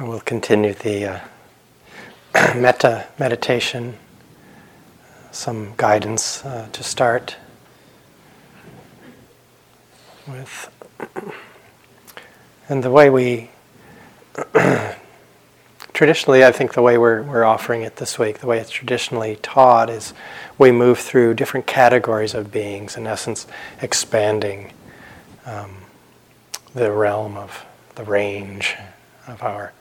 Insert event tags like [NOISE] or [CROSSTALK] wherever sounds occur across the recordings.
We'll continue the uh, [CLEARS THROAT] metta meditation, some guidance uh, to start with. And the way we, [CLEARS THROAT] traditionally, I think the way we're, we're offering it this week, the way it's traditionally taught is we move through different categories of beings, in essence, expanding um, the realm of the range of our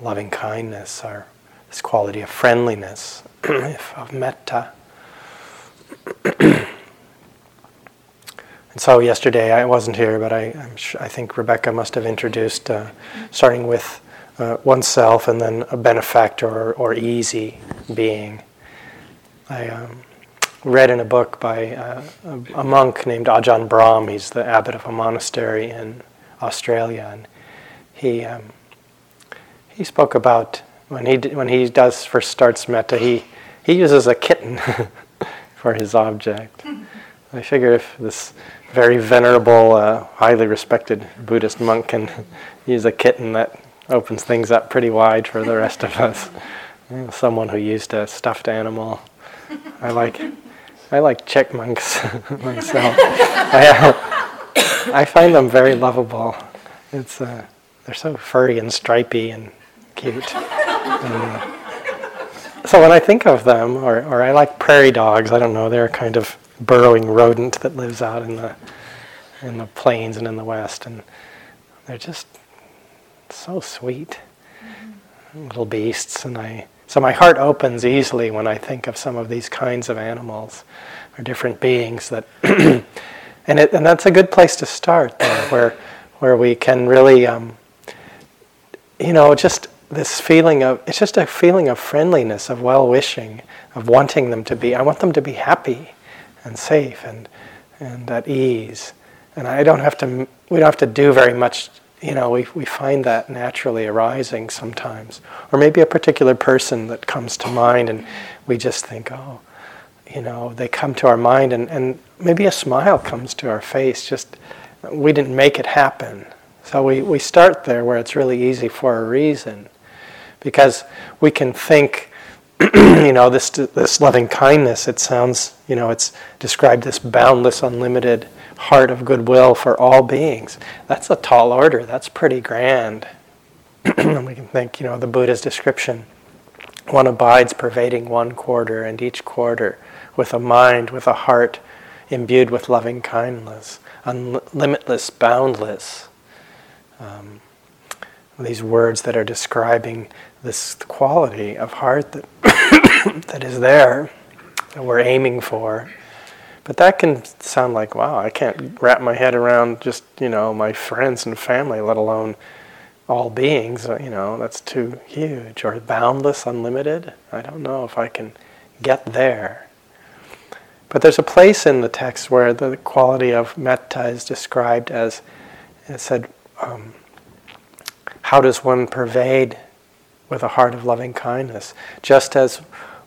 loving kindness, or this quality of friendliness, [CLEARS THROAT] of metta. [CLEARS THROAT] and so yesterday I wasn't here, but I, sure, i think Rebecca must have introduced uh, starting with uh, oneself and then a benefactor or, or easy being. I um, read in a book by uh, a, a, monk named Ajahn Brahm. He's the abbot of a monastery in Australia, and he um, he spoke about when he when he does first starts metta, he he uses a kitten [LAUGHS] for his object. [LAUGHS] I figure if this very venerable, uh, highly respected Buddhist monk can [LAUGHS] use a kitten, that opens things up pretty wide for the rest of us. You know, someone who used a stuffed animal. I like I like chipmunks myself. I, uh, [COUGHS] I find them very lovable. It's uh, they're so furry and stripy and cute. And, so when I think of them, or, or I like prairie dogs, I don't know, they're a kind of burrowing rodent that lives out in the in the plains and in the west, and they're just so sweet, mm-hmm. little beasts. And I so my heart opens easily when I think of some of these kinds of animals or different beings that, [CLEARS THROAT] and it and that's a good place to start where where we can really, um, you know, just this feeling of it's just a feeling of friendliness, of well wishing, of wanting them to be. I want them to be happy and safe and and at ease. And I don't have to. We don't have to do very much. You know, we we find that naturally arising sometimes, or maybe a particular person that comes to mind, and we just think, oh, you know, they come to our mind, and and maybe a smile comes to our face. Just we didn't make it happen. So we, we start there where it's really easy for a reason because we can think, [CLEARS THROAT] you know, this this loving kindness. It sounds, you know, it's described this boundless, unlimited heart of goodwill for all beings. That's a tall order. That's pretty grand. [CLEARS THROAT] and we can think, you know, the Buddha's description. One abides pervading one quarter, and each quarter with a mind, with a heart imbued with loving kindness, unlimitless, boundless. Um, these words that are describing this quality of heart that [COUGHS] that is there that we're aiming for. But that can sound like, wow, I can't wrap my head around just, you know, my friends and family, let alone all beings, uh, you know, that's too huge. Or boundless, unlimited. I don't know if I can get there. But there's a place in the text where the quality of metta is described as, it said, um, how does one pervade with a heart of loving kindness, just as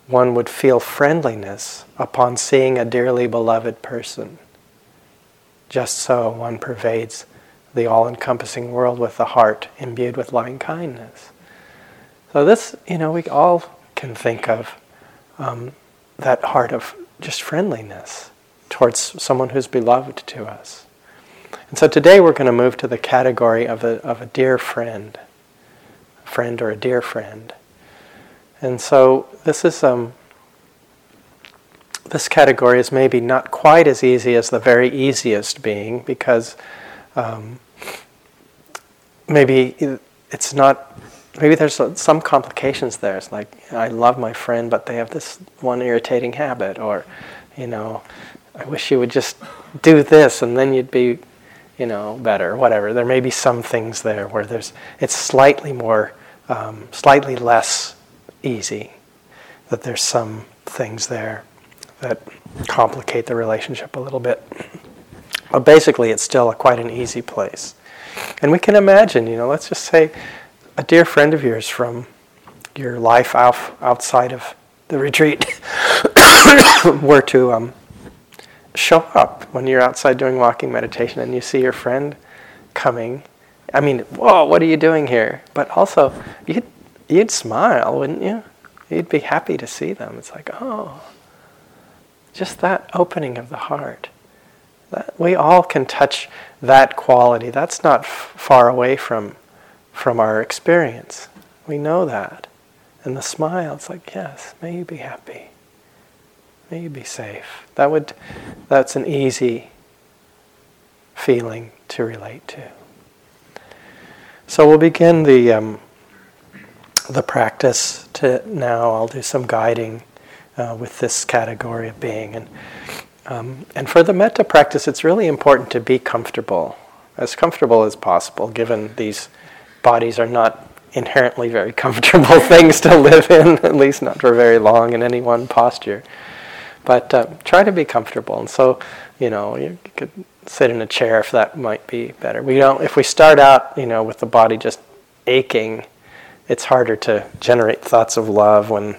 one would feel friendliness upon seeing a dearly beloved person. Just so one pervades the all encompassing world with the heart imbued with loving kindness. So, this, you know, we all can think of um, that heart of just friendliness towards someone who's beloved to us. And so today we're going to move to the category of a, of a dear friend a friend or a dear friend. And so this is um, this category is maybe not quite as easy as the very easiest being because um, maybe it's not maybe there's some complications there. It's like I love my friend, but they have this one irritating habit, or you know, I wish you would just do this, and then you'd be, you know, better. Whatever. There may be some things there where there's it's slightly more um, slightly less easy, that there's some things there that complicate the relationship a little bit. But basically, it's still a, quite an easy place. And we can imagine, you know, let's just say a dear friend of yours from your life out, outside of the retreat [COUGHS] were to um, show up when you're outside doing walking meditation and you see your friend coming I mean, whoa, what are you doing here? But also, you'd, you'd smile, wouldn't you? You'd be happy to see them. It's like, oh, just that opening of the heart. That, we all can touch that quality. That's not f- far away from, from our experience. We know that. And the smile, it's like, yes, may you be happy. May you be safe. That would, that's an easy feeling to relate to. So we'll begin the um, the practice. To now, I'll do some guiding uh, with this category of being, and um, and for the metta practice, it's really important to be comfortable, as comfortable as possible, given these bodies are not inherently very [LAUGHS] comfortable things to live in, at least not for very long in any one posture. But uh, try to be comfortable, and so you know you could sit in a chair if that might be better. We don't. If we start out, you know, with the body just aching, it's harder to generate thoughts of love when,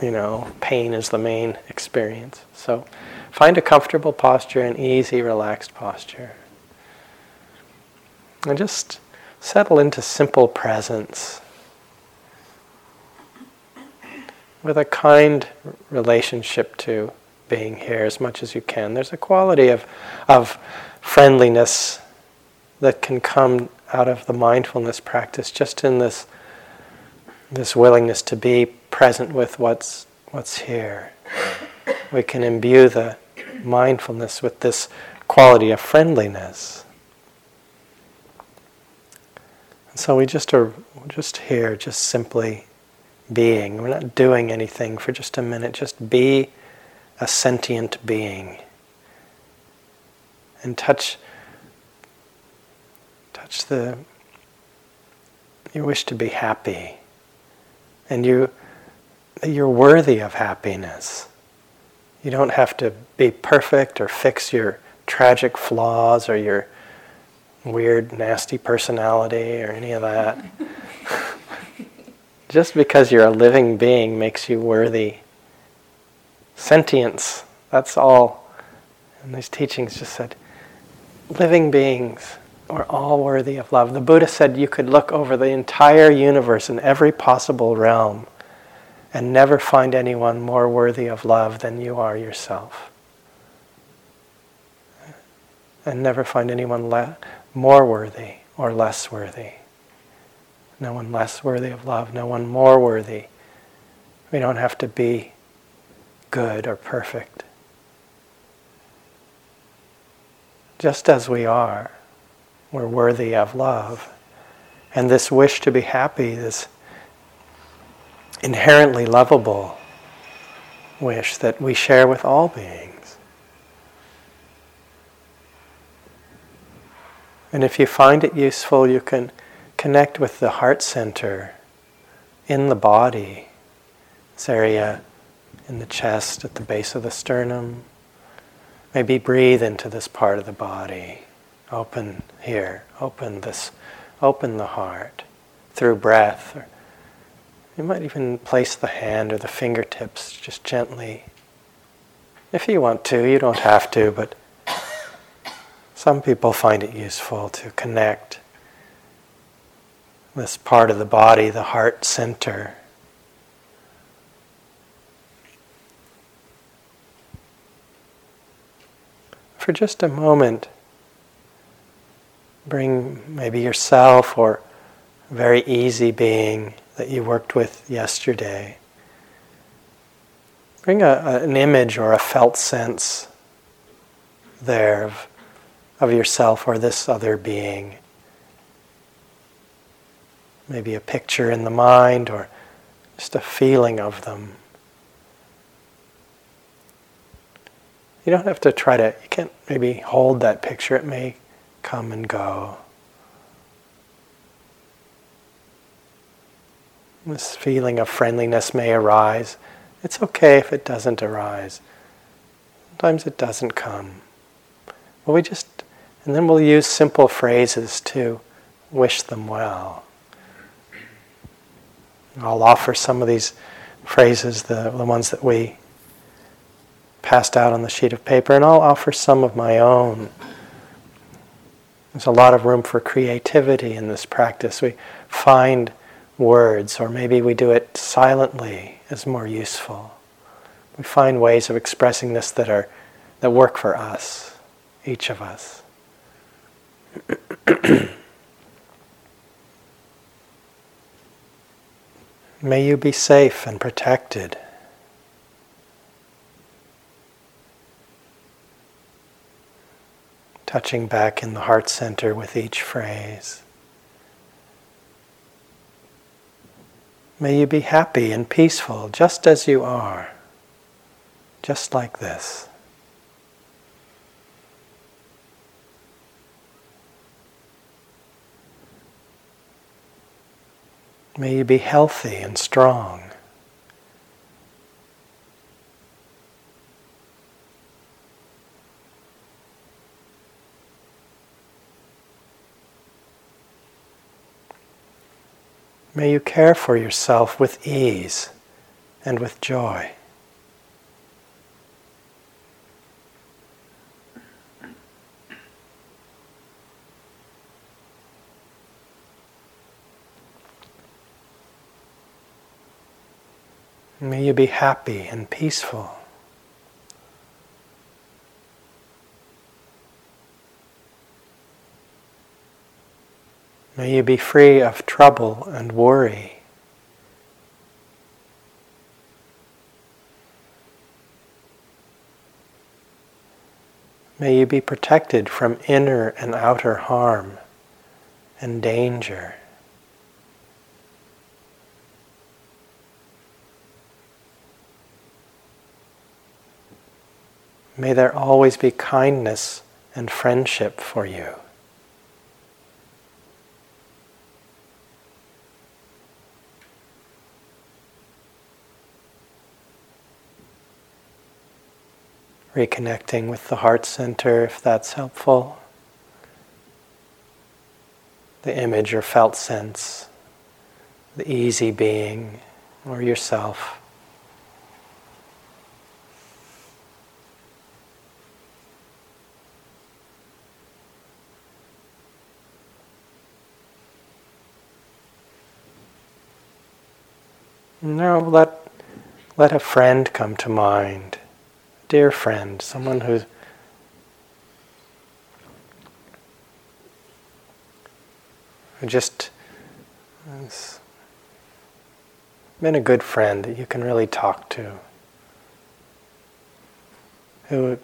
you know, pain is the main experience. So, find a comfortable posture, an easy, relaxed posture, and just settle into simple presence with a kind relationship to being here as much as you can. There's a quality of, of friendliness that can come out of the mindfulness practice just in this, this willingness to be present with what's, what's here. We can imbue the mindfulness with this quality of friendliness. And so we just are just here, just simply being. We're not doing anything for just a minute. Just be a sentient being and touch touch the you wish to be happy and you you're worthy of happiness you don't have to be perfect or fix your tragic flaws or your weird nasty personality or any of that [LAUGHS] just because you're a living being makes you worthy sentience. That's all. And these teachings just said living beings are all worthy of love. The Buddha said you could look over the entire universe in every possible realm and never find anyone more worthy of love than you are yourself. And never find anyone le- more worthy or less worthy. No one less worthy of love, no one more worthy. We don't have to be good or perfect. Just as we are, we're worthy of love. And this wish to be happy, this inherently lovable wish that we share with all beings. And if you find it useful, you can connect with the heart center in the body, this area in the chest, at the base of the sternum. Maybe breathe into this part of the body. Open here, open this, open the heart through breath. You might even place the hand or the fingertips just gently. If you want to, you don't have to, but some people find it useful to connect this part of the body, the heart center, for just a moment, bring maybe yourself or a very easy being that you worked with yesterday. Bring a, an image or a felt sense there of, of yourself or this other being. Maybe a picture in the mind or just a feeling of them. You don't have to try to, you can't maybe hold that picture, it may come and go. This feeling of friendliness may arise. It's okay if it doesn't arise. Sometimes it doesn't come. But we just, and then we'll use simple phrases to wish them well. I'll offer some of these phrases, the, the ones that we passed out on the sheet of paper, and I'll offer some of my own. There's a lot of room for creativity in this practice. We find words, or maybe we do it silently, is more useful. We find ways of expressing this that are that work for us, each of us. [CLEARS THROAT] May you be safe and protected. Touching back in the heart center with each phrase. May you be happy and peaceful just as you are, just like this. May you be healthy and strong. May you care for yourself with ease and with joy. May you be happy and peaceful. May you be free of trouble and worry. May you be protected from inner and outer harm and danger. May there always be kindness and friendship for you. Reconnecting with the heart center if that's helpful. The image or felt sense, the easy being, or yourself. Now let, let a friend come to mind, dear friend, someone who's who just has been a good friend that you can really talk to, who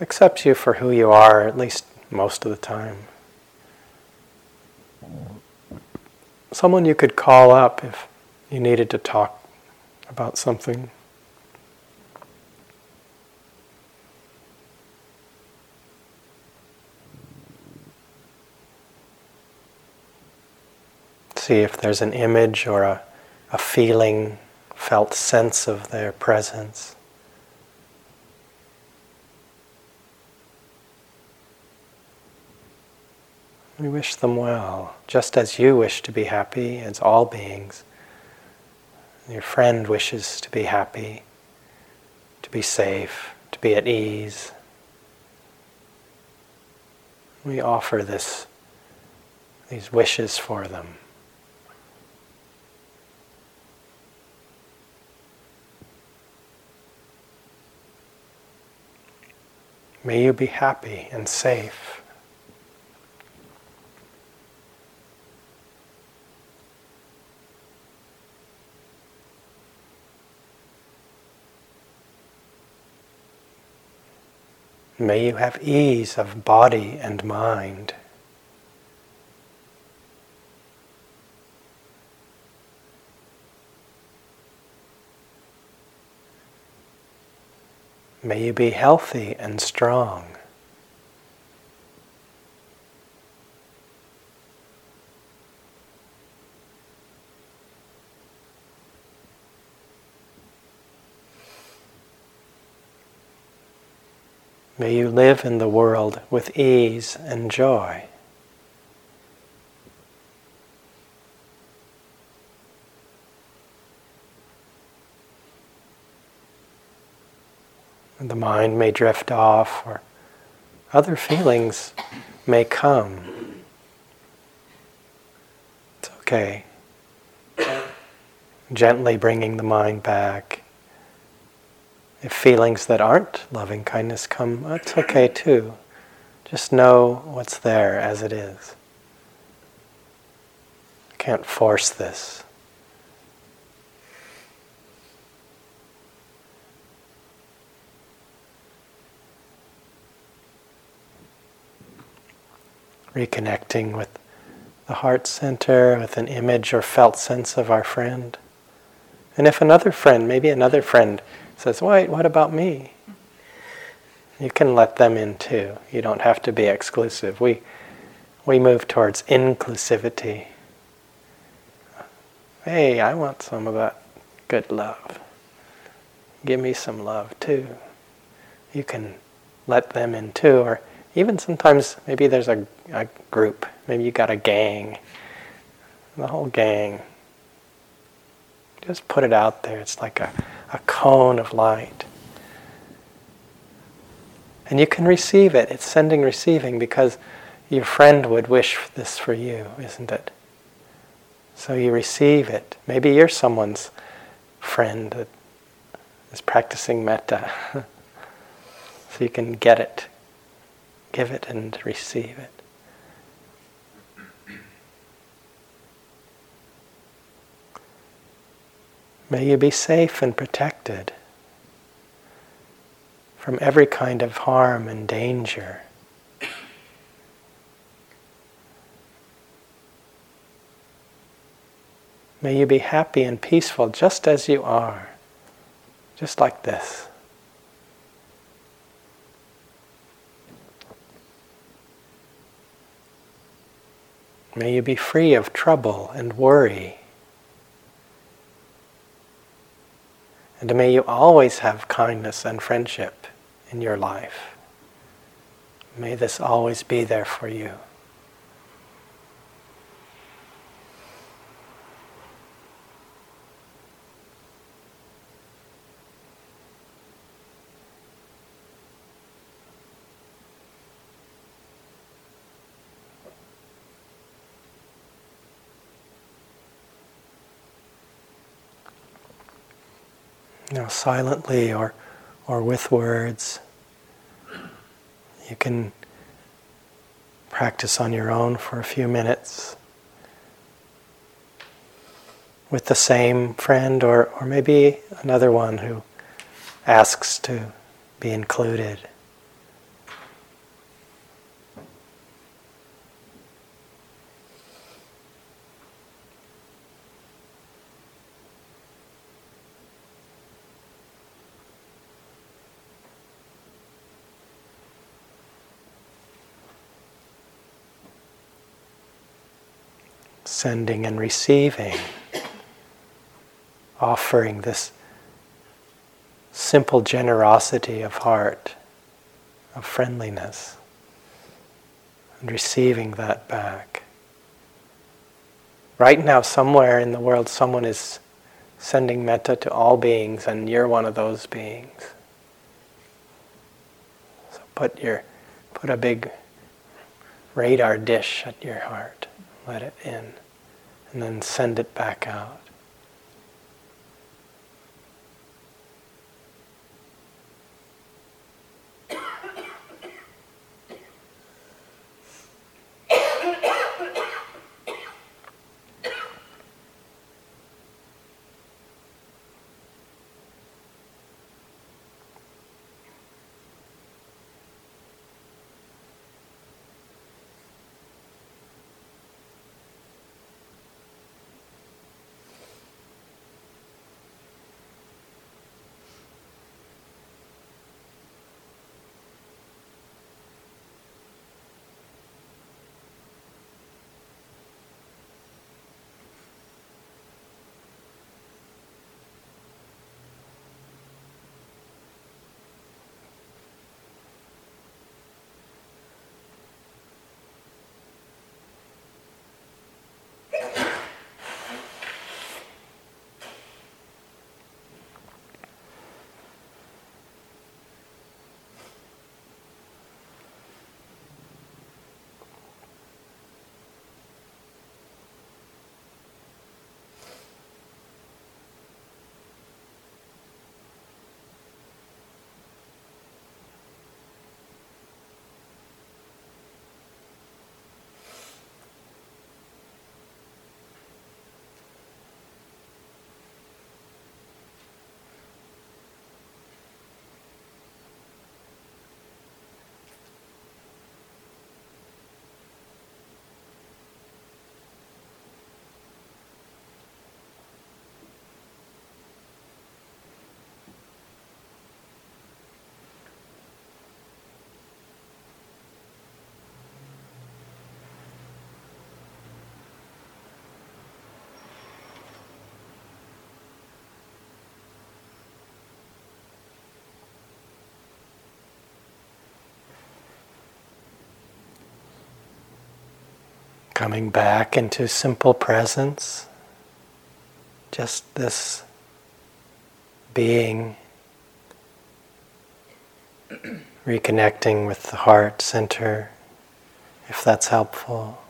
accepts you for who you are, at least most of the time. Someone you could call up if you needed to talk about something. See if there's an image or a, a feeling, felt sense of their presence. We wish them well, just as you wish to be happy, as all beings. Your friend wishes to be happy, to be safe, to be at ease. We offer this, these wishes for them. May you be happy and safe. May you have ease of body and mind. May you be healthy and strong. May you live in the world with ease and joy. the mind may drift off or other feelings may come. It's okay. Gently bringing the mind back. If feelings that aren't loving kindness come, oh, that's okay too. Just know what's there as it is. Can't force this. reconnecting with the heart center, with an image or felt sense of our friend. And if another friend, maybe another friend, says, Wait, what about me? You can let them in too. You don't have to be exclusive. We, we move towards inclusivity. Hey, I want some of that good love. Give me some love too. You can let them in too, or even sometimes maybe there's a, a group, maybe you got a gang, the whole gang. Just put it out there. It's like a, a cone of light. And you can receive it. It's sending, receiving, because your friend would wish this for you, isn't it? So you receive it. Maybe you're someone's friend that is practicing metta. [LAUGHS] so you can get it give it and receive it. May you be safe and protected from every kind of harm and danger. May you be happy and peaceful just as you are, just like this. May you be free of trouble and worry. And may you always have kindness and friendship in your life. May this always be there for you. Silently or, or with words. You can practice on your own for a few minutes with the same friend or, or maybe another one who asks to be included. Sending and receiving, offering this simple generosity of heart, of friendliness, and receiving that back. Right now, somewhere in the world, someone is sending metta to all beings, and you're one of those beings. So put your put a big radar dish at your heart. Let it in and then send it back out. Coming back into simple presence, just this being, [CLEARS THROAT] reconnecting with the heart center, if that's helpful,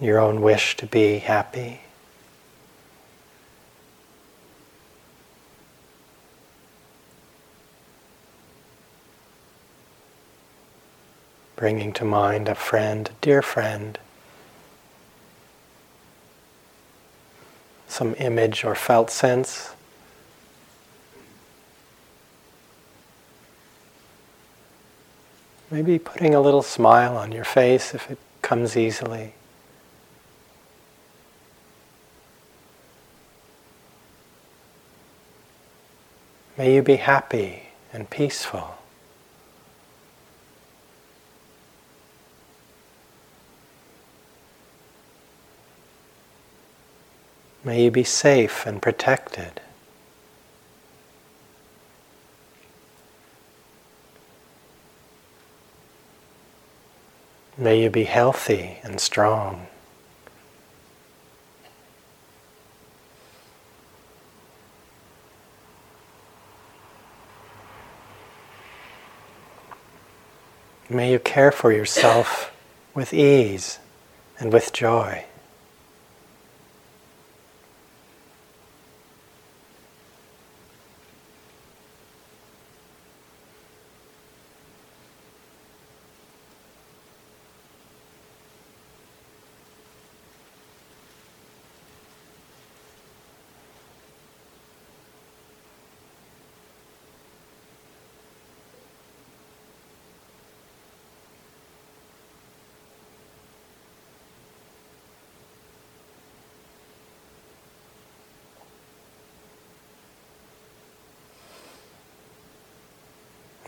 your own wish to be happy. Bringing to mind a friend, a dear friend, some image or felt sense. Maybe putting a little smile on your face if it comes easily. May you be happy and peaceful. May you be safe and protected. May you be healthy and strong. May you care for yourself with ease and with joy.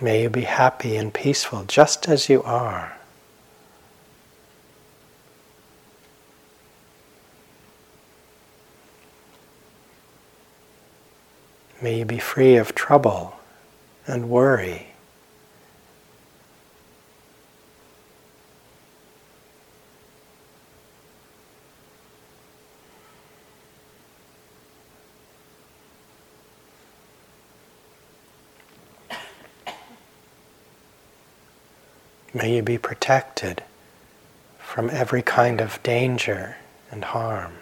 May you be happy and peaceful just as you are. May you be free of trouble and worry. May you be protected from every kind of danger and harm.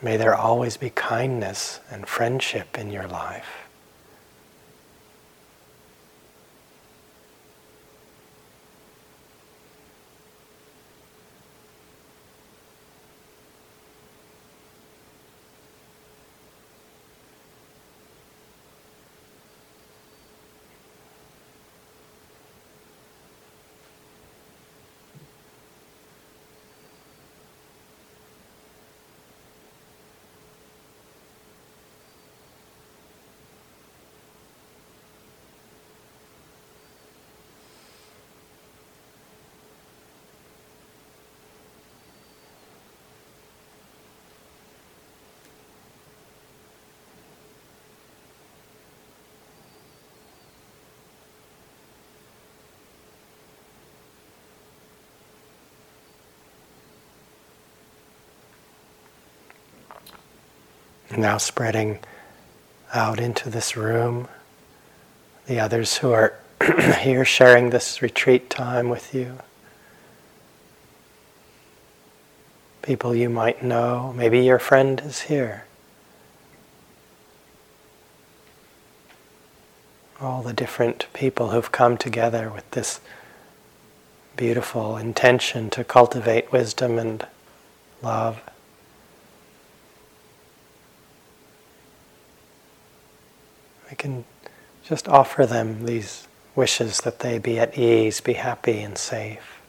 May there always be kindness and friendship in your life. Now spreading out into this room, the others who are [CLEARS THROAT] here sharing this retreat time with you. People you might know, maybe your friend is here. All the different people who've come together with this beautiful intention to cultivate wisdom and love. We can just offer them these wishes that they be at ease, be happy and safe.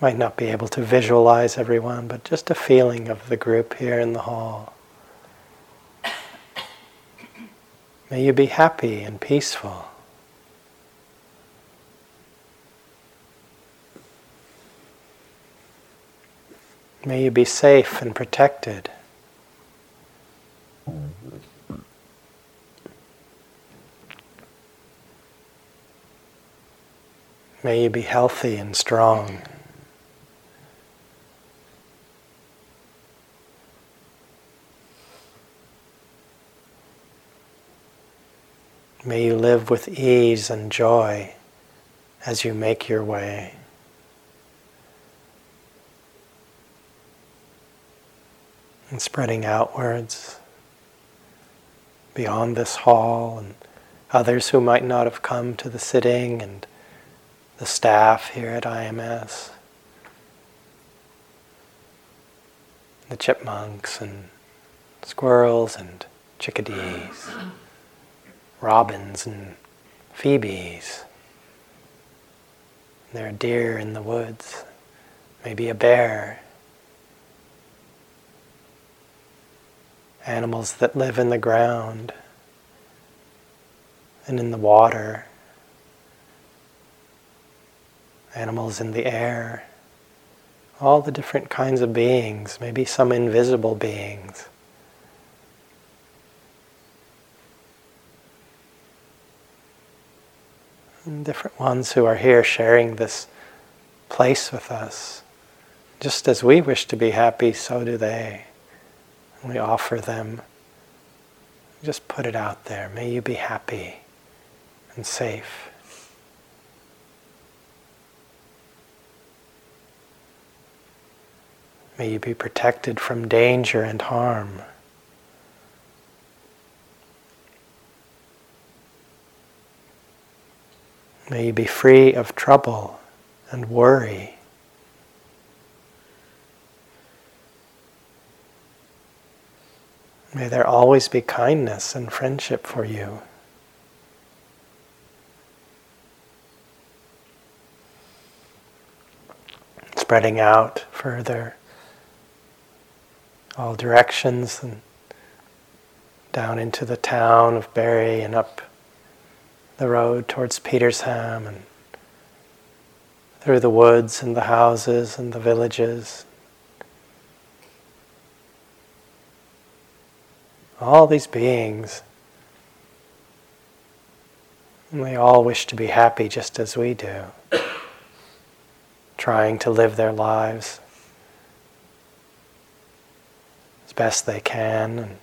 Might not be able to visualize everyone, but just a feeling of the group here in the hall. May you be happy and peaceful. May you be safe and protected May you be healthy and strong. May you live with ease and joy as you make your way. And spreading outwards beyond this hall and others who might not have come to the sitting and the staff here at IMS, the chipmunks and squirrels and chickadees robins and phoebes. There are deer in the woods, maybe a bear. Animals that live in the ground and in the water. Animals in the air. All the different kinds of beings, maybe some invisible beings. and different ones who are here sharing this place with us. Just as we wish to be happy, so do they. We offer them. Just put it out there. May you be happy and safe. May you be protected from danger and harm. May you be free of trouble and worry. May there always be kindness and friendship for you. Spreading out further, all directions and down into the town of Barre and up the road towards Petersham and through the woods and the houses and the villages. All these beings, and they all wish to be happy just as we do, trying to live their lives as best they can and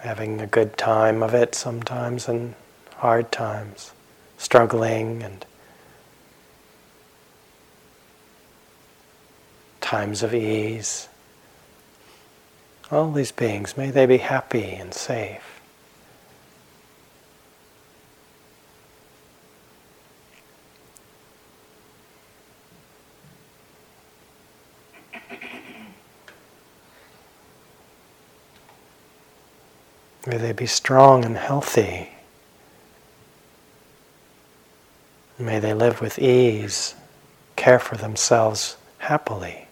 having a good time of it sometimes and hard times, struggling and times of ease. All these beings, may they be happy and safe. May they be strong and healthy. May they live with ease, care for themselves happily.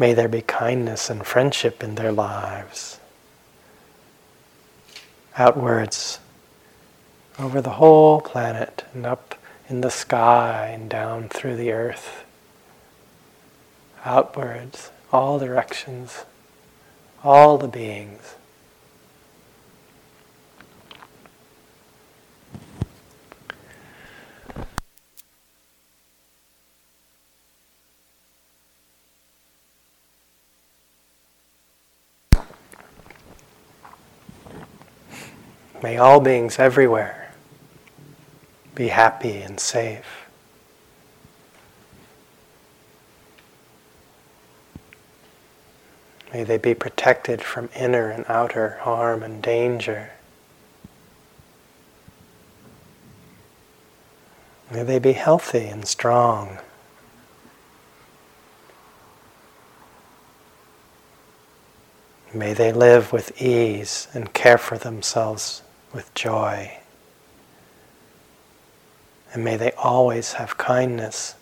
May there be kindness and friendship in their lives. Outwards, over the whole planet, and up in the sky, and down through the earth. Outwards all directions, all the beings. May all beings everywhere be happy and safe. May they be protected from inner and outer harm and danger. May they be healthy and strong. May they live with ease and care for themselves with joy. And may they always have kindness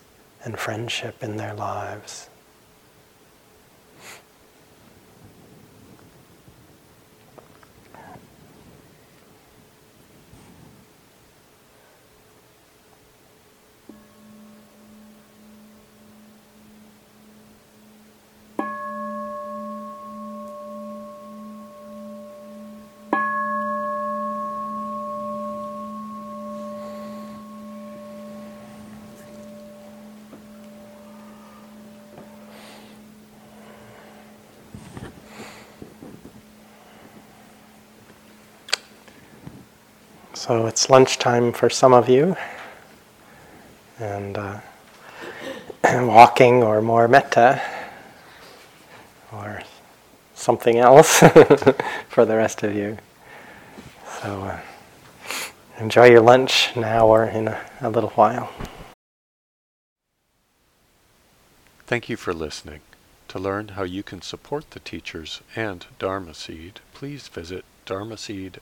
and friendship in their lives. So it's lunchtime for some of you, and, uh, [CLEARS THROAT] walking or more metta, or something else [LAUGHS] for the rest of you. So uh, enjoy your lunch now or in a, a little while. Thank you for listening. To learn how you can support the teachers and Dharma Seed, please visit dharmaseed.org